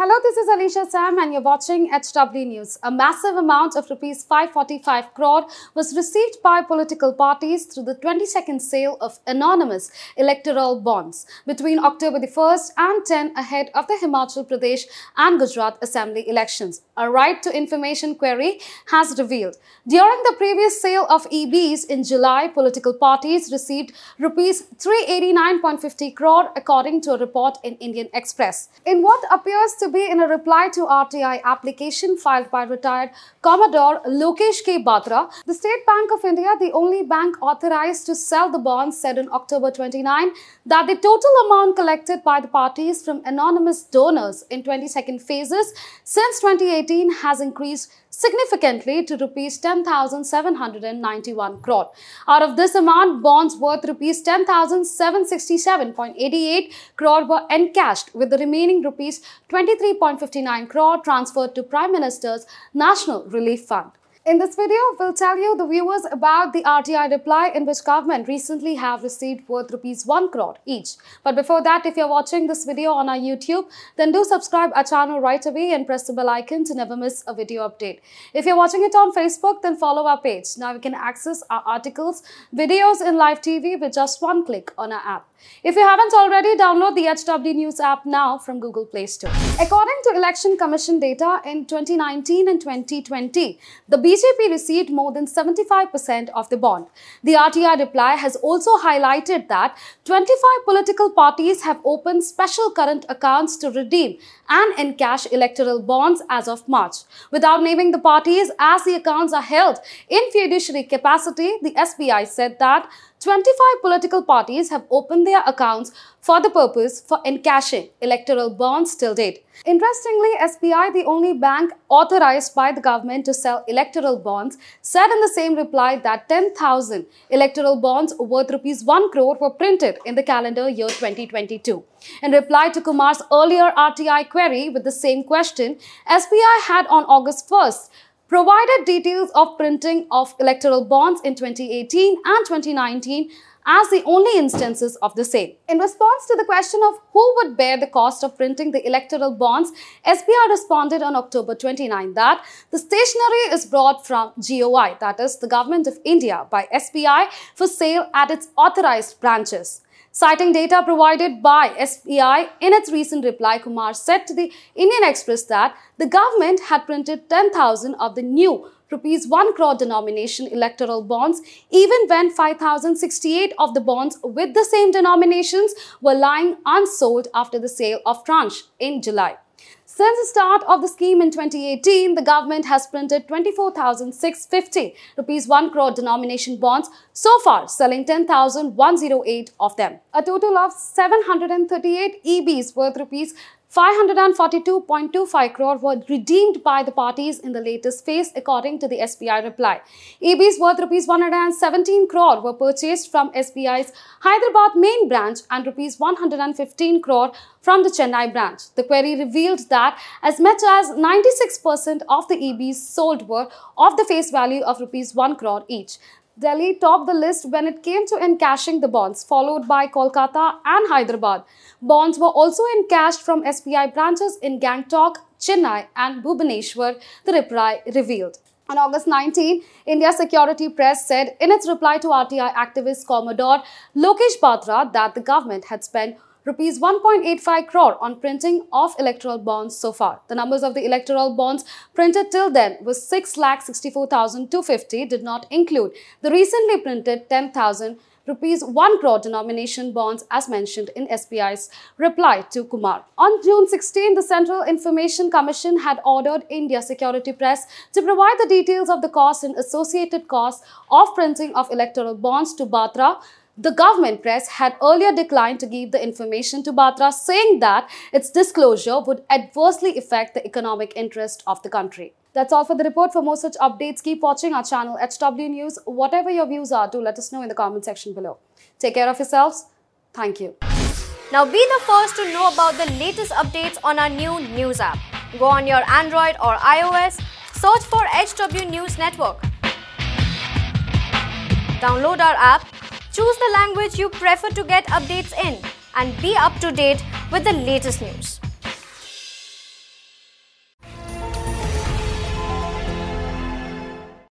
Hello, this is Alicia Sam and you're watching HW News. A massive amount of rupees 545 crore was received by political parties through the 22nd sale of anonymous electoral bonds between October the 1st and 10 ahead of the Himachal Pradesh and Gujarat assembly elections. A right to information query has revealed. During the previous sale of EBs in July, political parties received rupees 389.50 crore according to a report in Indian Express. In what appears to be in a reply to RTI application filed by retired Commodore Lokesh K. Batra, the State Bank of India, the only bank authorized to sell the bonds, said on October 29 that the total amount collected by the parties from anonymous donors in 22nd phases since 2018 has increased significantly to rupees 10,791 crore. Out of this amount, bonds worth rupees 10,767.88 crore were encashed with the remaining rupees 23.59 crore transferred to Prime Minister's National Relief Fund. In this video, we'll tell you the viewers about the RTI reply in which government recently have received worth rupees 1 crore each. But before that, if you're watching this video on our YouTube, then do subscribe our channel right away and press the bell icon to never miss a video update. If you're watching it on Facebook, then follow our page. Now you can access our articles, videos in live TV with just one click on our app. If you haven't already, download the HW News app now from Google Play Store. According to Election Commission data in 2019 and 2020, the BJP received more than 75% of the bond. The RTI reply has also highlighted that 25 political parties have opened special current accounts to redeem and encash electoral bonds as of March. Without naming the parties as the accounts are held in fiduciary capacity, the SBI said that 25 political parties have opened their accounts for the purpose for encashing electoral bonds till date. Interestingly, SBI, the only bank authorized by the government to sell electoral bonds, said in the same reply that 10,000 electoral bonds worth rupees 1 crore were printed in the calendar year 2022. In reply to Kumar's earlier RTI query with the same question, SBI had on August 1st provided details of printing of electoral bonds in 2018 and 2019 as the only instances of the same. In response to the question of who would bear the cost of printing the electoral bonds, SBI responded on October 29 that the stationery is brought from GOI, that is the Government of India, by SBI for sale at its authorized branches. Citing data provided by SBI in its recent reply, Kumar said to the Indian Express that the government had printed 10,000 of the new rupees 1 crore denomination electoral bonds even when 5068 of the bonds with the same denominations were lying unsold after the sale of tranche in July. Since the start of the scheme in 2018, the government has printed 24,650 rupees 1 crore denomination bonds, so far selling 10,108 of them. A total of 738 EBs worth rupees 542.25 crore were redeemed by the parties in the latest phase according to the SBI reply. EBs worth rupees 117 crore were purchased from SBI's Hyderabad main branch and rupees 115 crore from the Chennai branch. The query revealed that as much as 96% of the EBs sold were of the face value of rupees 1 crore each. Delhi topped the list when it came to encashing the bonds, followed by Kolkata and Hyderabad. Bonds were also encashed from SBI branches in Gangtok, Chennai and Bhubaneswar, the reply revealed. On August 19, India Security Press said in its reply to RTI activist Commodore Lokesh Batra that the government had spent rupees 1.85 crore on printing of electoral bonds so far. The numbers of the electoral bonds printed till then was 6,64,250 did not include the recently printed 10,000 rupees 1 crore denomination bonds as mentioned in SBI's reply to Kumar. On June 16, the Central Information Commission had ordered India Security Press to provide the details of the cost and associated costs of printing of electoral bonds to Batra the government press had earlier declined to give the information to Batra, saying that its disclosure would adversely affect the economic interest of the country. That's all for the report. For more such updates, keep watching our channel HW News. Whatever your views are, do let us know in the comment section below. Take care of yourselves. Thank you. Now be the first to know about the latest updates on our new news app. Go on your Android or iOS, search for HW News Network. Download our app Choose the language you prefer to get updates in and be up to date with the latest news.